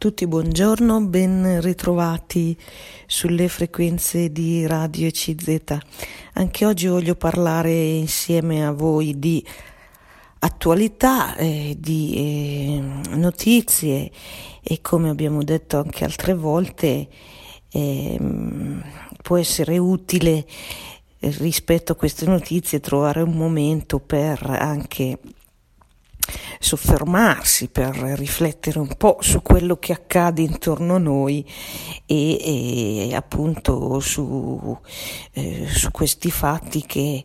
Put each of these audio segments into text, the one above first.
tutti, buongiorno, ben ritrovati sulle frequenze di Radio CZ. Anche oggi voglio parlare insieme a voi di attualità, eh, di eh, notizie e come abbiamo detto anche altre volte eh, può essere utile rispetto a queste notizie trovare un momento per anche soffermarsi, per riflettere un po' su quello che accade intorno a noi e, e appunto su, eh, su questi fatti che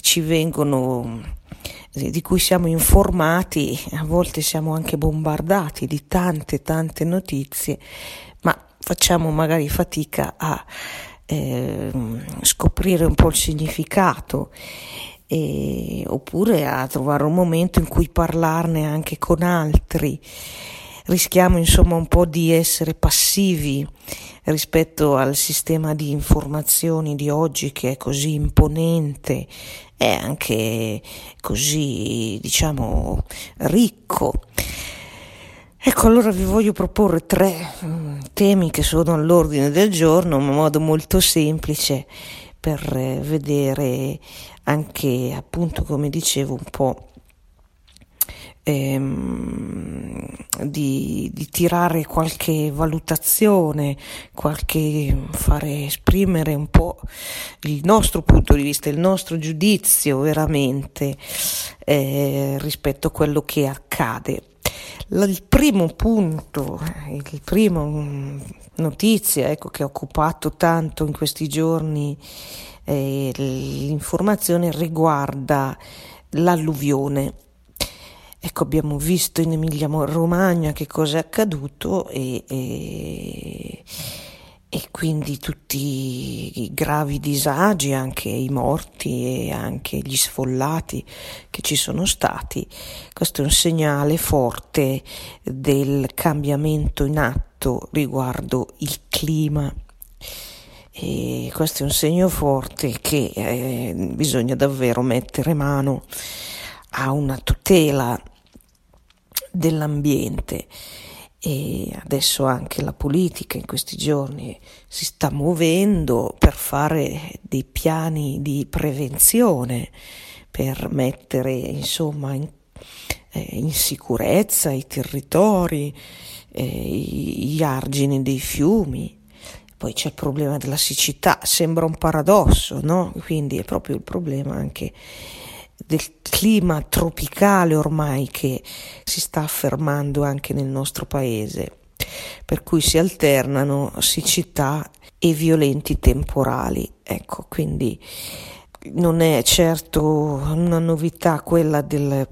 ci vengono di cui siamo informati, a volte siamo anche bombardati di tante tante notizie, ma facciamo magari fatica a eh, scoprire un po' il significato e, oppure a trovare un momento in cui parlarne anche con altri. Rischiamo insomma un po' di essere passivi rispetto al sistema di informazioni di oggi che è così imponente e anche così diciamo ricco. Ecco, allora vi voglio proporre tre mm, temi che sono all'ordine del giorno in modo molto semplice per eh, vedere anche appunto come dicevo un po' ehm, di, di, tirare qualche valutazione, qualche fare esprimere un po' il nostro punto di vista, il nostro giudizio veramente eh, rispetto a quello che accade. Il primo punto, il primo mm, notizia ecco, che ha occupato tanto in questi giorni eh, l'informazione riguarda l'alluvione. Ecco, abbiamo visto in Emilia Romagna che cosa è accaduto e, e, e, quindi tutti i gravi disagi, anche i morti e anche gli sfollati che ci sono stati. Questo è un segnale forte del cambiamento in atto riguardo il clima. E questo è un segno forte che eh, bisogna davvero mettere mano a una tutela dell'ambiente. E adesso anche la politica in questi giorni si sta muovendo per fare dei piani di prevenzione per mettere insomma in, eh, in sicurezza i territori, eh, gli argini dei fiumi poi c'è il problema della siccità, sembra un paradosso, no? Quindi è proprio il problema anche del clima tropicale ormai che si sta affermando anche nel nostro paese, per cui si alternano siccità e violenti temporali. Ecco, quindi non è certo una novità quella del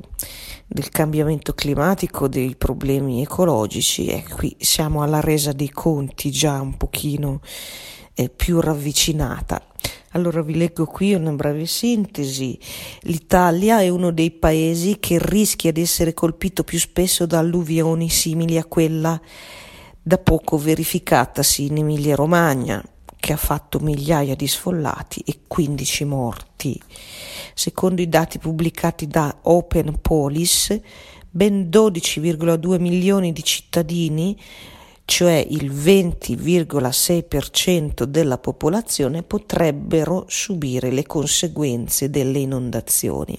del cambiamento climatico, dei problemi ecologici e qui siamo alla resa dei conti già un pochino eh, più ravvicinata. Allora vi leggo qui una breve sintesi. L'Italia è uno dei paesi che rischia di essere colpito più spesso da alluvioni simili a quella da poco verificatasi in Emilia-Romagna, che ha fatto migliaia di sfollati e 15 morti. Secondo i dati pubblicati da Open Police, ben 12,2 milioni di cittadini, cioè il 20,6% della popolazione, potrebbero subire le conseguenze delle inondazioni.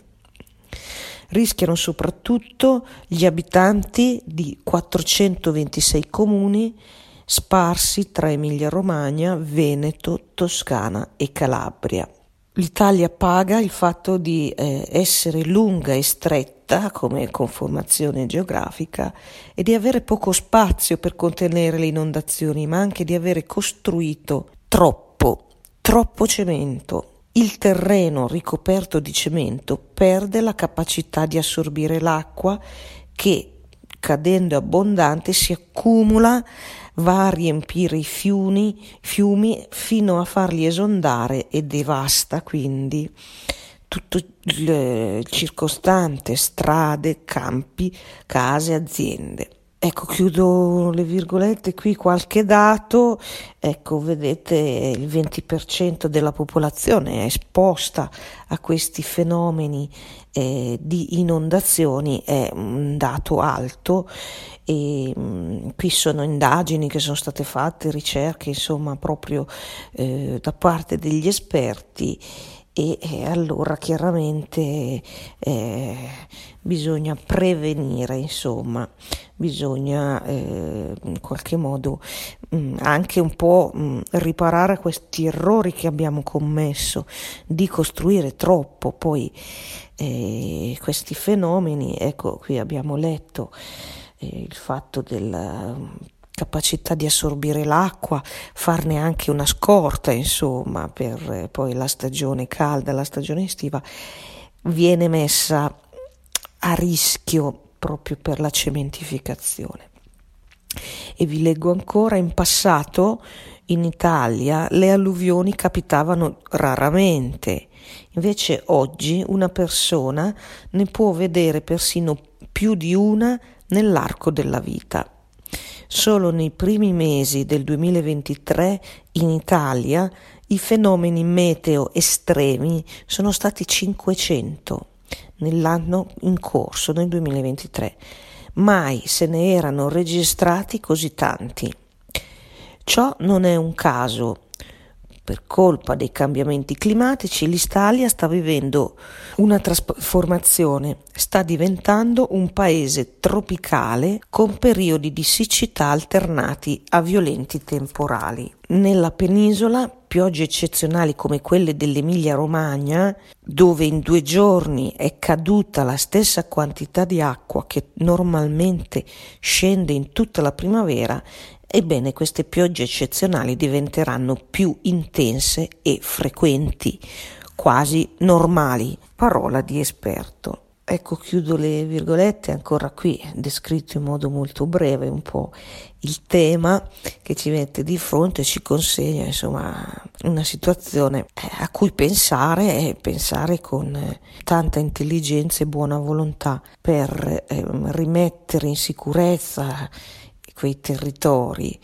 Rischiano soprattutto gli abitanti di 426 comuni sparsi tra Emilia-Romagna, Veneto, Toscana e Calabria l'Italia paga il fatto di eh, essere lunga e stretta come conformazione geografica e di avere poco spazio per contenere le inondazioni, ma anche di avere costruito troppo, troppo cemento. Il terreno ricoperto di cemento perde la capacità di assorbire l'acqua che, cadendo abbondante, si accumula va a riempire i fiumi, fiumi fino a farli esondare e devasta quindi tutto il circostante, strade, campi, case, aziende. Ecco, chiudo le virgolette qui, qualche dato, ecco, vedete il 20% della popolazione è esposta a questi fenomeni eh, di inondazioni, è un dato alto e mh, mm, qui sono indagini che sono state fatte, ricerche insomma proprio eh, da parte degli esperti. E, e allora chiaramente eh, bisogna prevenire, insomma, bisogna eh, in qualche modo mh, mm, anche un po' mh, mm, riparare questi errori che abbiamo commesso di costruire troppo. Poi eh, questi fenomeni, ecco qui abbiamo letto eh, il fatto della capacità di assorbire l'acqua, farne anche una scorta, insomma, per eh, poi la stagione calda, la stagione estiva, viene messa a rischio proprio per la cementificazione. E vi leggo ancora, in passato in Italia le alluvioni capitavano raramente, invece oggi una persona ne può vedere persino più di una nell'arco della vita. Solo nei primi mesi del 2023 in Italia i fenomeni meteo estremi sono stati 500 nell'anno in corso, nel 2023. Mai se ne erano registrati così tanti. Ciò non è un caso, per colpa dei cambiamenti climatici, l'Italia sta vivendo una trasformazione, sta diventando un paese tropicale con periodi di siccità alternati a violenti temporali. Nella penisola, piogge eccezionali come quelle dell'Emilia-Romagna, dove in due giorni è caduta la stessa quantità di acqua che normalmente scende in tutta la primavera, Ebbene, queste piogge eccezionali diventeranno più intense e frequenti, quasi normali. Parola di esperto. Ecco, chiudo le virgolette, ancora qui descritto in modo molto breve un po' il tema che ci mette di fronte ci consegna insomma una situazione eh, a cui pensare e pensare con eh, tanta intelligenza e buona volontà per eh, rimettere in sicurezza quei territori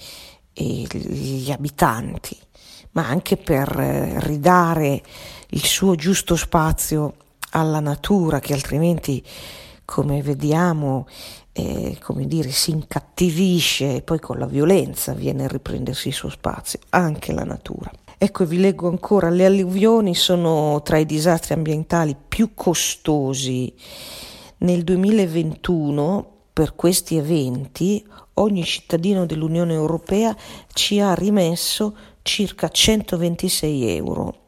e gli abitanti, ma anche per eh, ridare il suo giusto spazio alla natura che altrimenti, come vediamo, eh, come dire, si incattivisce e poi con la violenza viene a riprendersi il suo spazio, anche la natura. Ecco, vi leggo ancora, le alluvioni sono tra i disastri ambientali più costosi. Nel 2021 per questi eventi ogni cittadino dell'Unione Europea ci ha rimesso circa 126 euro.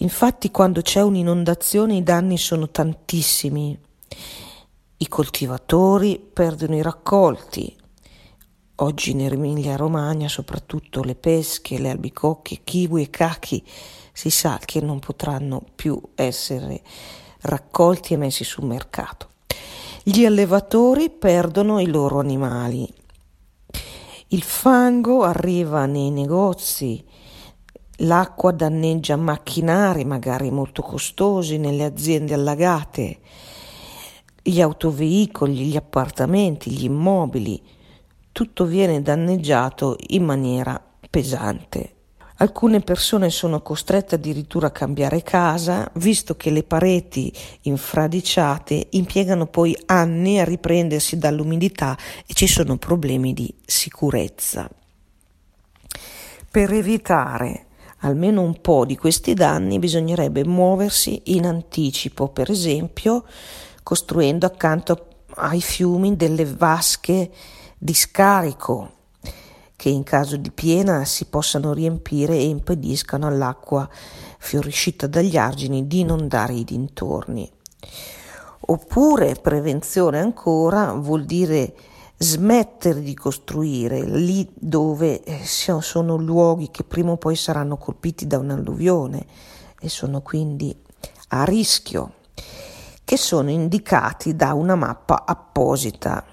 Infatti quando c'è un'inondazione i danni sono tantissimi. I coltivatori perdono i raccolti. Oggi in Emilia Romagna soprattutto le pesche, le albicocche, kiwi e cachi si sa che non potranno più essere raccolti e messi sul mercato. Gli allevatori perdono i loro animali. Il fango arriva nei negozi, l'acqua danneggia macchinari magari molto costosi nelle aziende allagate, gli autoveicoli, gli appartamenti, gli immobili, tutto viene danneggiato in maniera pesante. Alcune persone sono costrette addirittura a cambiare casa, visto che le pareti infradiciate impiegano poi anni a riprendersi dall'umidità e ci sono problemi di sicurezza. Per evitare almeno un po' di questi danni bisognerebbe muoversi in anticipo, per esempio costruendo accanto ai fiumi delle vasche di scarico che in caso di piena si possano riempire e impediscano all'acqua fioriscita dagli argini di inondare i dintorni. Oppure prevenzione ancora vuol dire smettere di costruire lì dove eh, sono luoghi che prima o poi saranno colpiti da un'alluvione e sono quindi a rischio, che sono indicati da una mappa apposita.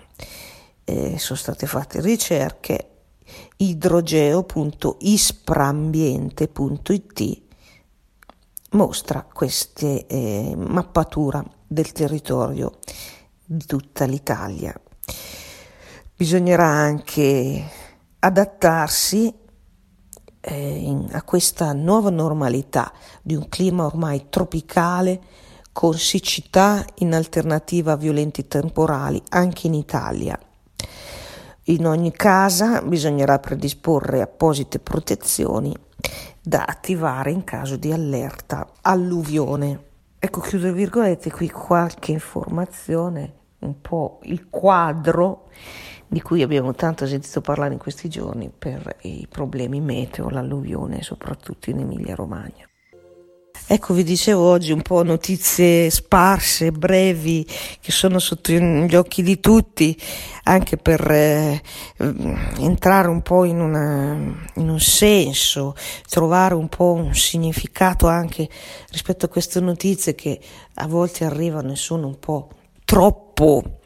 Eh, sono state fatte ricerche idrogeo.isprambiente.it mostra questa eh, mappatura del territorio di tutta l'Italia. Bisognerà anche adattarsi eh, in, a questa nuova normalità di un clima ormai tropicale con siccità in alternativa a violenti temporali anche in Italia In ogni casa bisognerà predisporre apposite protezioni da attivare in caso di allerta alluvione. Ecco, chiudo le virgolette, qui qualche informazione, un po' il quadro di cui abbiamo tanto sentito parlare in questi giorni per i problemi meteo, l'alluvione, soprattutto in Emilia Romagna. Ecco, vi dicevo oggi un po' notizie sparse, brevi, che sono sotto gli occhi di tutti, anche per eh, entrare un po' in, una, in, un senso, trovare un po' un significato anche rispetto a queste notizie che a volte arrivano e sono un po' troppo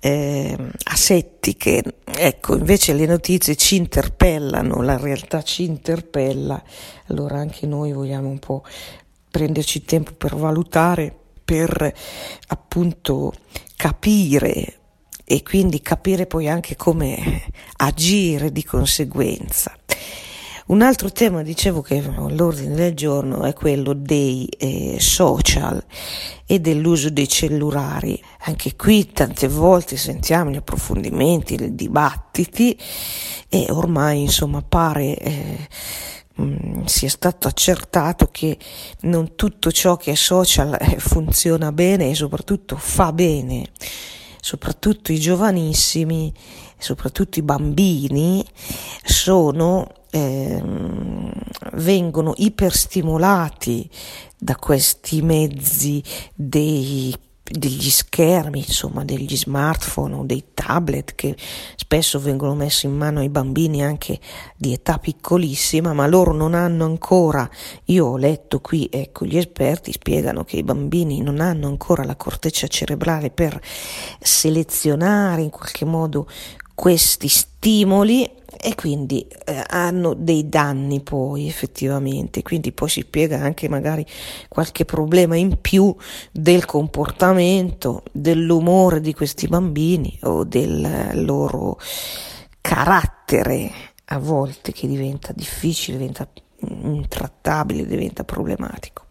eh, asettiche. Ecco, invece le notizie ci interpellano, la realtà ci interpella, allora anche noi vogliamo un po' prenderci tempo per valutare, per appunto capire e quindi capire poi anche come agire di conseguenza. Un altro tema, dicevo che all'ordine del giorno è quello dei eh, social e dell'uso dei cellulari. Anche qui tante volte sentiamo gli approfondimenti, i dibattiti e ormai insomma pare eh, Mm, sia stato accertato che non tutto ciò che è social eh, funziona bene e soprattutto fa bene, soprattutto i giovanissimi, soprattutto i bambini sono eh, vengono iperstimolati da questi mezzi dei degli schermi, insomma, degli smartphone o dei tablet che spesso vengono messi in mano ai bambini anche di età piccolissima, ma loro non hanno ancora, io ho letto qui, ecco, gli esperti spiegano che i bambini non hanno ancora la corteccia cerebrale per selezionare in qualche modo questi stimoli e quindi eh, hanno dei danni poi effettivamente, quindi poi si spiega anche magari qualche problema in più del comportamento, dell'umore di questi bambini o del loro carattere a volte che diventa difficile, diventa intrattabile, diventa problematico.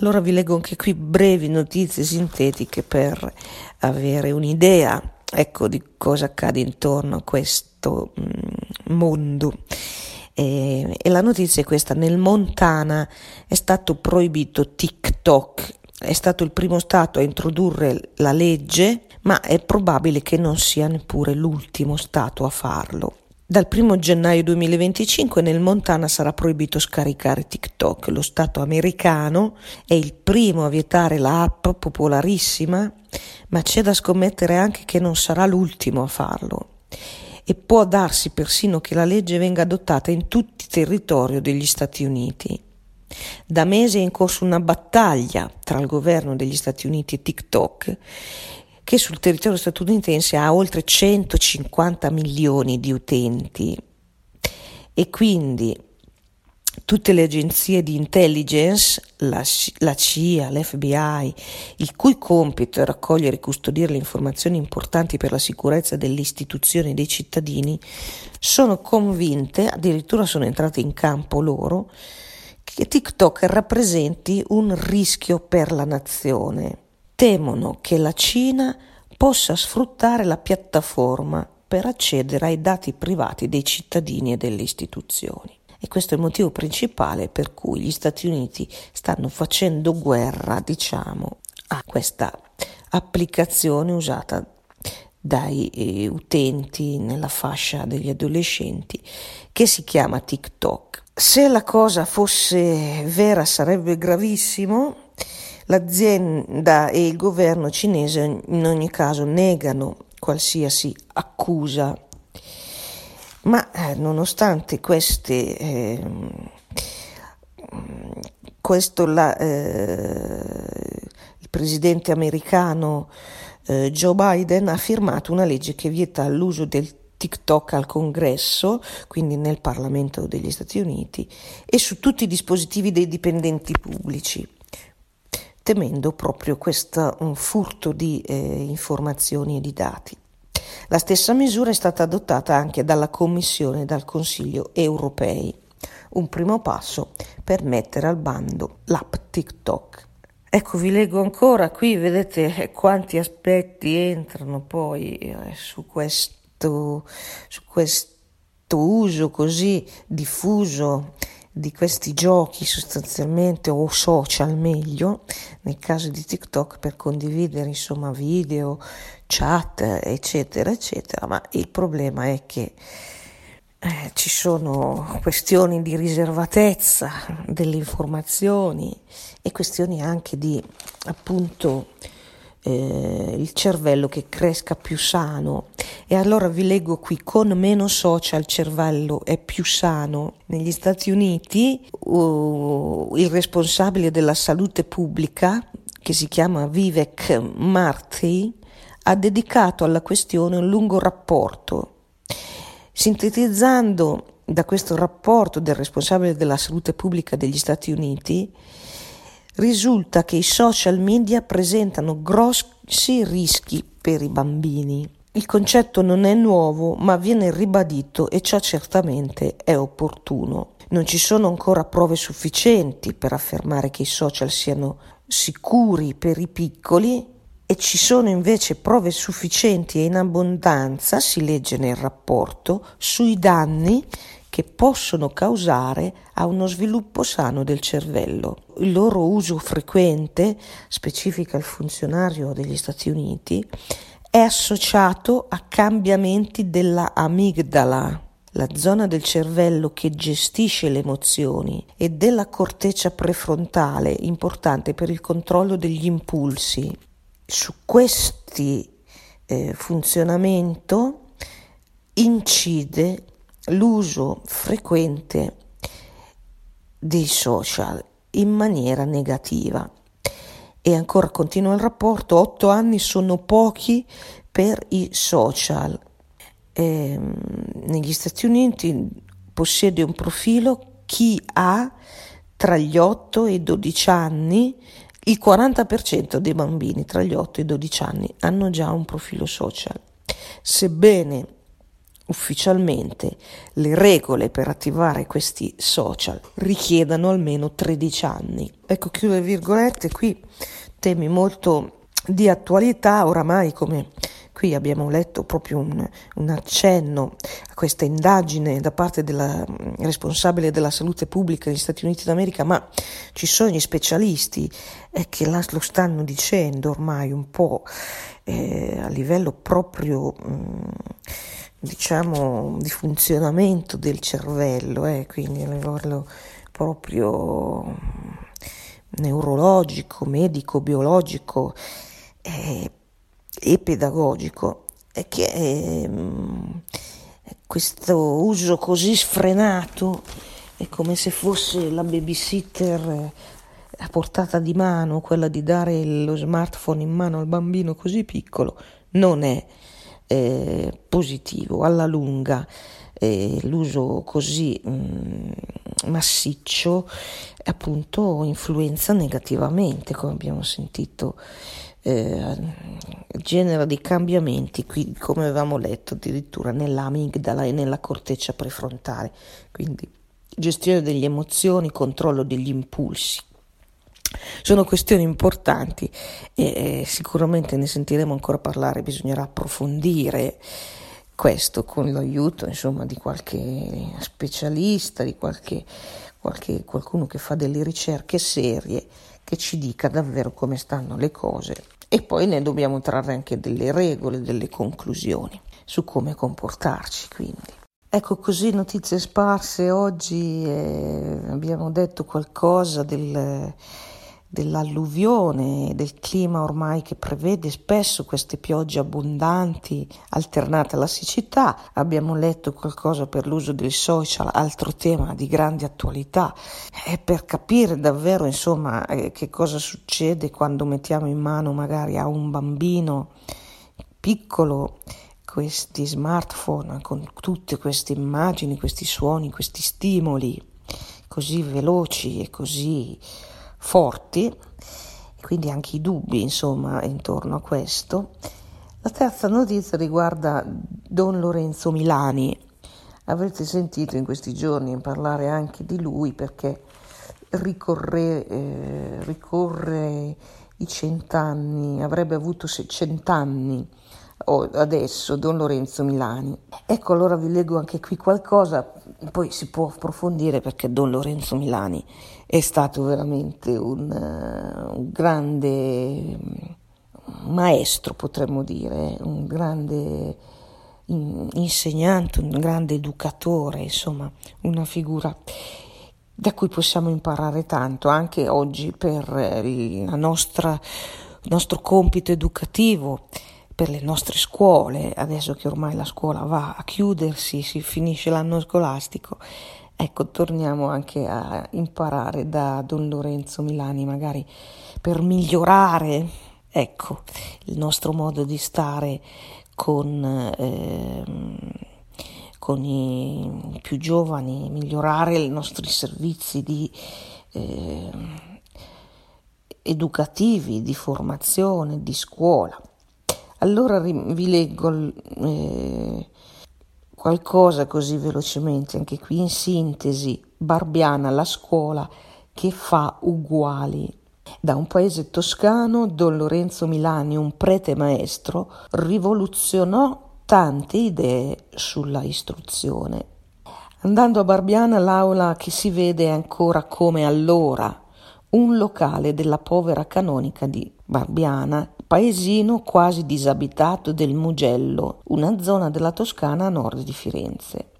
Allora vi leggo anche qui brevi notizie sintetiche per avere un'idea ecco di cosa accade intorno a questo mm, mondo. E, la notizia è questa, nel Montana è stato proibito TikTok, è stato il primo stato a introdurre la legge, ma è probabile che non sia neppure l'ultimo stato a farlo. Dal 1 gennaio 2025 nel Montana sarà proibito scaricare TikTok. Lo Stato americano è il primo a vietare l'app popolarissima, ma c'è da scommettere anche che non sarà l'ultimo a farlo. E può darsi persino che la legge venga adottata in tutto il territorio degli Stati Uniti. Da mesi è in corso una battaglia tra il governo degli Stati Uniti e TikTok che sul territorio statunitense ha oltre 150 milioni di utenti e quindi tutte le agenzie di intelligence, la, la, CIA, l'FBI, il cui compito è raccogliere e custodire le informazioni importanti per la sicurezza delle istituzioni e dei cittadini, sono convinte, addirittura sono entrate in campo loro, che TikTok rappresenti un rischio per la nazione temono che la Cina possa sfruttare la piattaforma per accedere ai dati privati dei cittadini e delle istituzioni. E questo è il motivo principale per cui gli Stati Uniti stanno facendo guerra, diciamo, a questa applicazione usata dai eh, utenti nella fascia degli adolescenti che si chiama TikTok. Se la cosa fosse vera sarebbe gravissimo L'azienda e il governo cinese in ogni caso negano qualsiasi accusa, ma eh, nonostante queste, eh, questo la, eh, il presidente americano eh, Joe Biden ha firmato una legge che vieta l'uso del TikTok al congresso, quindi nel Parlamento degli Stati Uniti, e su tutti i dispositivi dei dipendenti pubblici temendo proprio questo furto di eh, informazioni e di dati. La stessa misura è stata adottata anche dalla Commissione e dal Consiglio europei, un primo passo per mettere al bando l'app TikTok. Ecco, vi leggo ancora qui, vedete quanti aspetti entrano poi eh, su questo su questo uso così diffuso di questi giochi sostanzialmente o social meglio nel caso di TikTok per condividere insomma video, chat eccetera eccetera ma il problema è che eh, ci sono questioni di riservatezza delle informazioni e questioni anche di appunto eh, il cervello che cresca più sano. E allora vi leggo qui, con meno social il cervello è più sano. Negli Stati Uniti uh, il responsabile della salute pubblica, che si chiama Vivek Marthi, ha dedicato alla questione un lungo rapporto. Sintetizzando da questo rapporto del responsabile della salute pubblica degli Stati Uniti, risulta che i social media presentano grossi rischi per i bambini. Il concetto non è nuovo, ma viene ribadito e ciò certamente è opportuno. Non ci sono ancora prove sufficienti per affermare che i social siano sicuri per i piccoli e ci sono invece prove sufficienti e in abbondanza, si legge nel rapporto, sui danni che possono causare a uno sviluppo sano del cervello. Il loro uso frequente, specifica il funzionario degli Stati Uniti, è associato a cambiamenti della amigdala, la zona del cervello che gestisce le emozioni, e della corteccia prefrontale, importante per il controllo degli impulsi. Su questi eh, funzionamento incide l'uso frequente dei social in maniera negativa. E ancora continua il rapporto, otto anni sono pochi per i social. Eh, negli Stati Uniti possiede un profilo chi ha tra gli 8 e i 12 anni, il 40% dei bambini tra gli 8 e i 12 anni hanno già un profilo social. Sebbene ufficialmente le regole per attivare questi social richiedano almeno 13 anni. Ecco, chiudo le virgolette, qui temi molto di attualità, oramai come qui abbiamo letto proprio un, un, accenno a questa indagine da parte della responsabile della salute pubblica negli Stati Uniti d'America, ma ci sono gli specialisti eh, che la, lo stanno dicendo ormai un po' eh, a livello proprio... Mh, mm, diciamo, di funzionamento del cervello, eh, quindi a livello proprio neurologico, medico, biologico eh, e pedagogico, è che eh, questo uso così sfrenato è come se fosse la babysitter a portata di mano, quella di dare lo smartphone in mano al bambino così piccolo, non è eh, positivo alla lunga. Eh, l'uso così mh, mm, massiccio appunto influenza negativamente, come abbiamo sentito, eh, genera dei cambiamenti, qui, come avevamo letto addirittura nell'amigdala e nella corteccia prefrontale, quindi gestione delle emozioni, controllo degli impulsi. Sono questioni importanti e sicuramente ne sentiremo ancora parlare, bisognerà approfondire questo con l'aiuto insomma, di qualche specialista, di qualche, qualche, qualcuno che fa delle ricerche serie che ci dica davvero come stanno le cose e poi ne dobbiamo trarre anche delle regole, delle conclusioni su come comportarci quindi. Ecco così notizie sparse oggi eh, abbiamo detto qualcosa del dell'alluvione, del clima ormai che prevede spesso queste piogge abbondanti alternate alla siccità. Abbiamo letto qualcosa per l'uso dei social, altro tema di grande attualità, e per capire davvero insomma eh, che cosa succede quando mettiamo in mano magari a un bambino piccolo questi smartphone con tutte queste immagini, questi suoni, questi stimoli così veloci e così forti, quindi anche i dubbi insomma intorno a questo. La terza notizia riguarda Don Lorenzo Milani. Avrete sentito in questi giorni parlare anche di lui perché ricorre, eh, ricorre i cent'anni, avrebbe avuto cent'anni adesso Don Lorenzo Milani. Ecco, allora vi leggo anche qui qualcosa, poi si può approfondire perché Don Lorenzo Milani è stato veramente un, uh, un grande maestro, potremmo dire, un grande insegnante, un grande educatore, insomma, una figura da cui possiamo imparare tanto anche oggi per nostra, il nostro compito educativo, per le nostre scuole, adesso che ormai la scuola va a chiudersi, si finisce l'anno scolastico. Ecco, torniamo anche a imparare da Don Lorenzo Milani, magari per migliorare, ecco, il nostro modo di stare con, eh, con i più giovani, migliorare i nostri servizi di, eh, educativi, di formazione, di scuola. Allora vi leggo eh, qualcosa così velocemente, anche qui in sintesi, Barbiana, la scuola che fa uguali da un paese toscano, Don Lorenzo Milani, un prete maestro, rivoluzionò tante idee sulla istruzione. Andando a Barbiana, l'aula che si vede è ancora come allora, un locale della povera canonica di Barbiana, paesino quasi disabitato del Mugello, una zona della Toscana a nord di Firenze.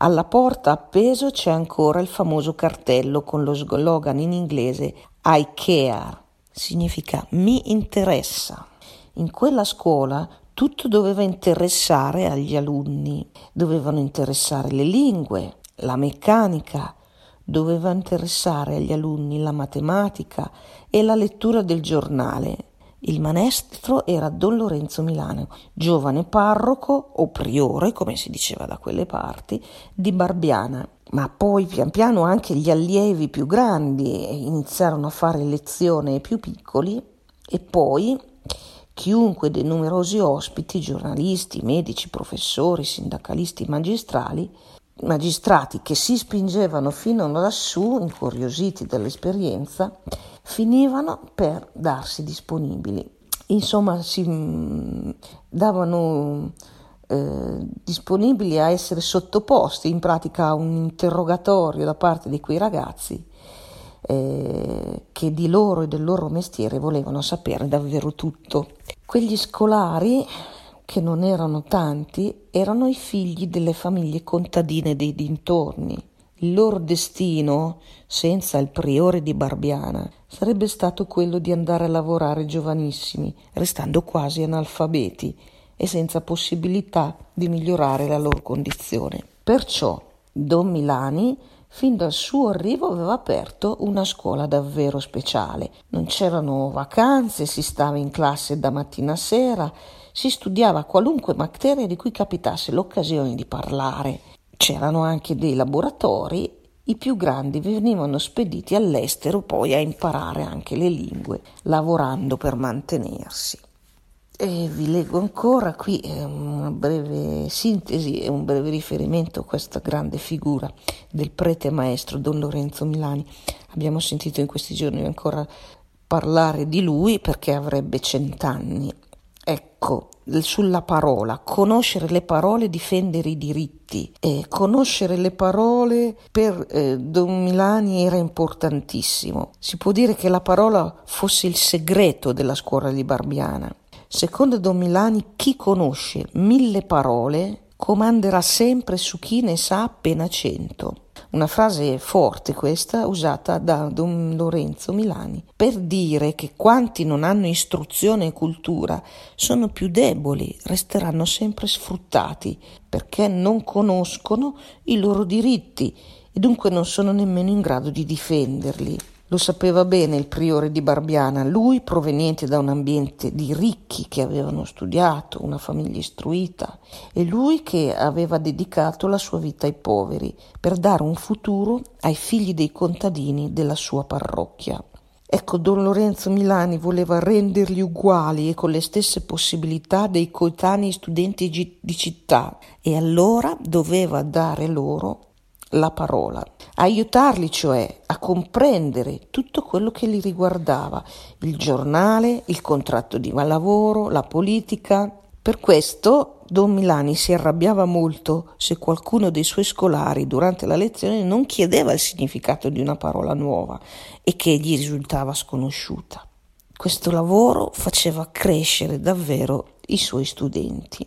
Alla porta appeso c'è ancora il famoso cartello con lo slogan in inglese I care, significa mi interessa. In quella scuola tutto doveva interessare agli alunni, dovevano interessare le lingue, la meccanica, doveva interessare agli alunni la matematica e la lettura del giornale il maestro era Don Lorenzo Milano, giovane parroco o priore, come si diceva da quelle parti, di Barbiana. Ma poi pian piano anche gli allievi più grandi iniziarono a fare lezione ai più piccoli e poi chiunque dei numerosi ospiti, giornalisti, medici, professori, sindacalisti, magistrali, magistrati che si spingevano fino lassù, incuriositi dall'esperienza, finivano per darsi disponibili. Insomma, si mm, davano eh, disponibili a essere sottoposti in pratica a un interrogatorio da parte di quei ragazzi eh, che di loro e del loro mestiere volevano sapere davvero tutto. Quegli scolari che non erano tanti, erano i figli delle famiglie contadine dei dintorni. Il loro destino, senza il priore di Barbiana, sarebbe stato quello di andare a lavorare giovanissimi, restando quasi analfabeti e senza possibilità di migliorare la loro condizione. Perciò Don Milani fin dal suo arrivo aveva aperto una scuola davvero speciale. Non c'erano vacanze, si stava in classe da mattina a sera si studiava qualunque materia di cui capitasse l'occasione di parlare. C'erano anche dei laboratori, i più grandi venivano spediti all'estero poi a imparare anche le lingue, lavorando per mantenersi. E vi leggo ancora qui una breve sintesi e un breve riferimento a questa grande figura del prete maestro Don Lorenzo Milani. Abbiamo sentito in questi giorni ancora parlare di lui perché avrebbe cent'anni Ecco, sulla parola, conoscere le parole, difendere i diritti. Eh, conoscere le parole per eh, Don Milani era importantissimo. Si può dire che la parola fosse il segreto della scuola di Barbiana. Secondo Don Milani, chi conosce mille parole comanderà sempre su chi ne sa appena cento. Una frase forte questa usata da Don Lorenzo Milani per dire che quanti non hanno istruzione e cultura sono più deboli, resteranno sempre sfruttati perché non conoscono i loro diritti e dunque non sono nemmeno in grado di difenderli. Lo sapeva bene il priore di Barbiana, lui proveniente da un ambiente di ricchi che avevano studiato, una famiglia istruita, e lui che aveva dedicato la sua vita ai poveri per dare un futuro ai figli dei contadini della sua parrocchia. Ecco, Don Lorenzo Milani voleva renderli uguali e con le stesse possibilità dei coetanei studenti di città e allora doveva dare loro la parola, aiutarli cioè a comprendere tutto quello che li riguardava, il giornale, il contratto di lavoro, la politica, Per questo Don Milani si arrabbiava molto se qualcuno dei suoi scolari durante la lezione non chiedeva il significato di una parola nuova e che gli risultava sconosciuta. Questo lavoro faceva crescere davvero i suoi studenti.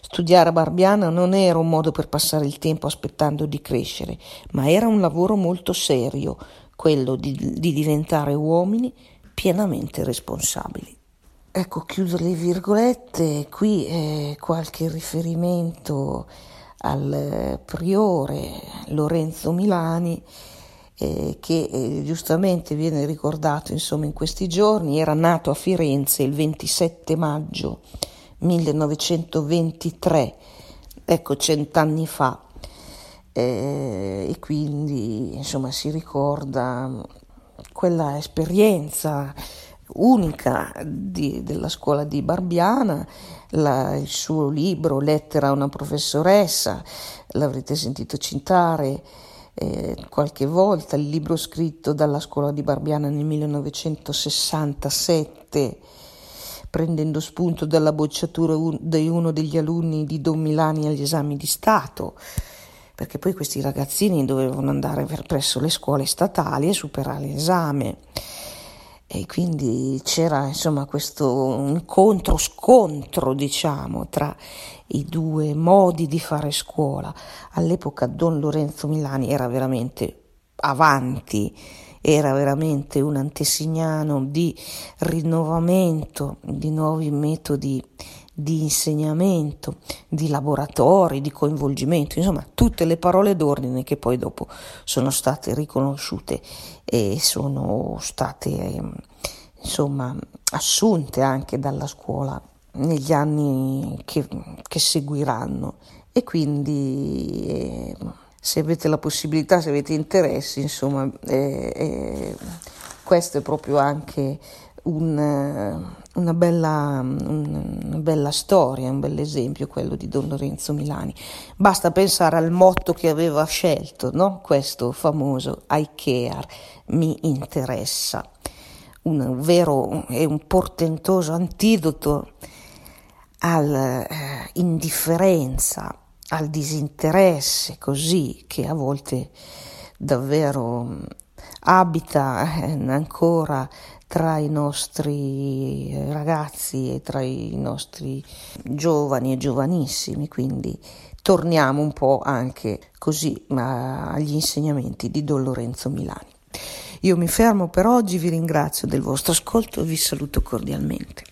Studiare a Barbiana non era un modo per passare il tempo aspettando di crescere, ma era un lavoro molto serio, quello di, di diventare uomini pienamente responsabili. Ecco, chiudo le virgolette, qui eh, qualche riferimento al eh, priore Lorenzo Milani eh, che eh, giustamente viene ricordato insomma in questi giorni, era nato a Firenze il 27 maggio 1923, ecco cent'anni fa, eh, e quindi insomma si ricorda quella esperienza unica di, della scuola di Barbiana, la, il suo libro Lettera a una professoressa, l'avrete sentito citare eh, qualche volta, il libro scritto dalla scuola di Barbiana nel 1967 prendendo spunto dalla bocciatura di uno degli alunni di Don Milani agli esami di Stato, perché poi questi ragazzini dovevano andare presso le scuole statali e superare l'esame. E quindi c'era insomma questo incontro, scontro diciamo tra i due modi di fare scuola. All'epoca Don Lorenzo Milani era veramente avanti era veramente un antesignano di rinnovamento, di nuovi metodi di insegnamento, di laboratori, di coinvolgimento, insomma tutte le parole d'ordine che poi dopo sono state riconosciute e sono state insomma assunte anche dalla scuola negli anni che, che seguiranno. E quindi eh, se avete la possibilità, se avete interessi, insomma, eh, eh, questo è proprio anche un, una, bella, una bella storia, un bel esempio, quello di Don Lorenzo Milani. Basta pensare al motto che aveva scelto, no? questo famoso I care, mi interessa, un vero e un portentoso antidoto all'indifferenza, al disinteresse così che a volte davvero mm, abita eh, ancora tra i nostri ragazzi e tra i nostri giovani e giovanissimi, quindi torniamo un po' anche così agli insegnamenti di Don Lorenzo Milani. Io mi fermo per oggi, vi ringrazio del vostro ascolto e vi saluto cordialmente.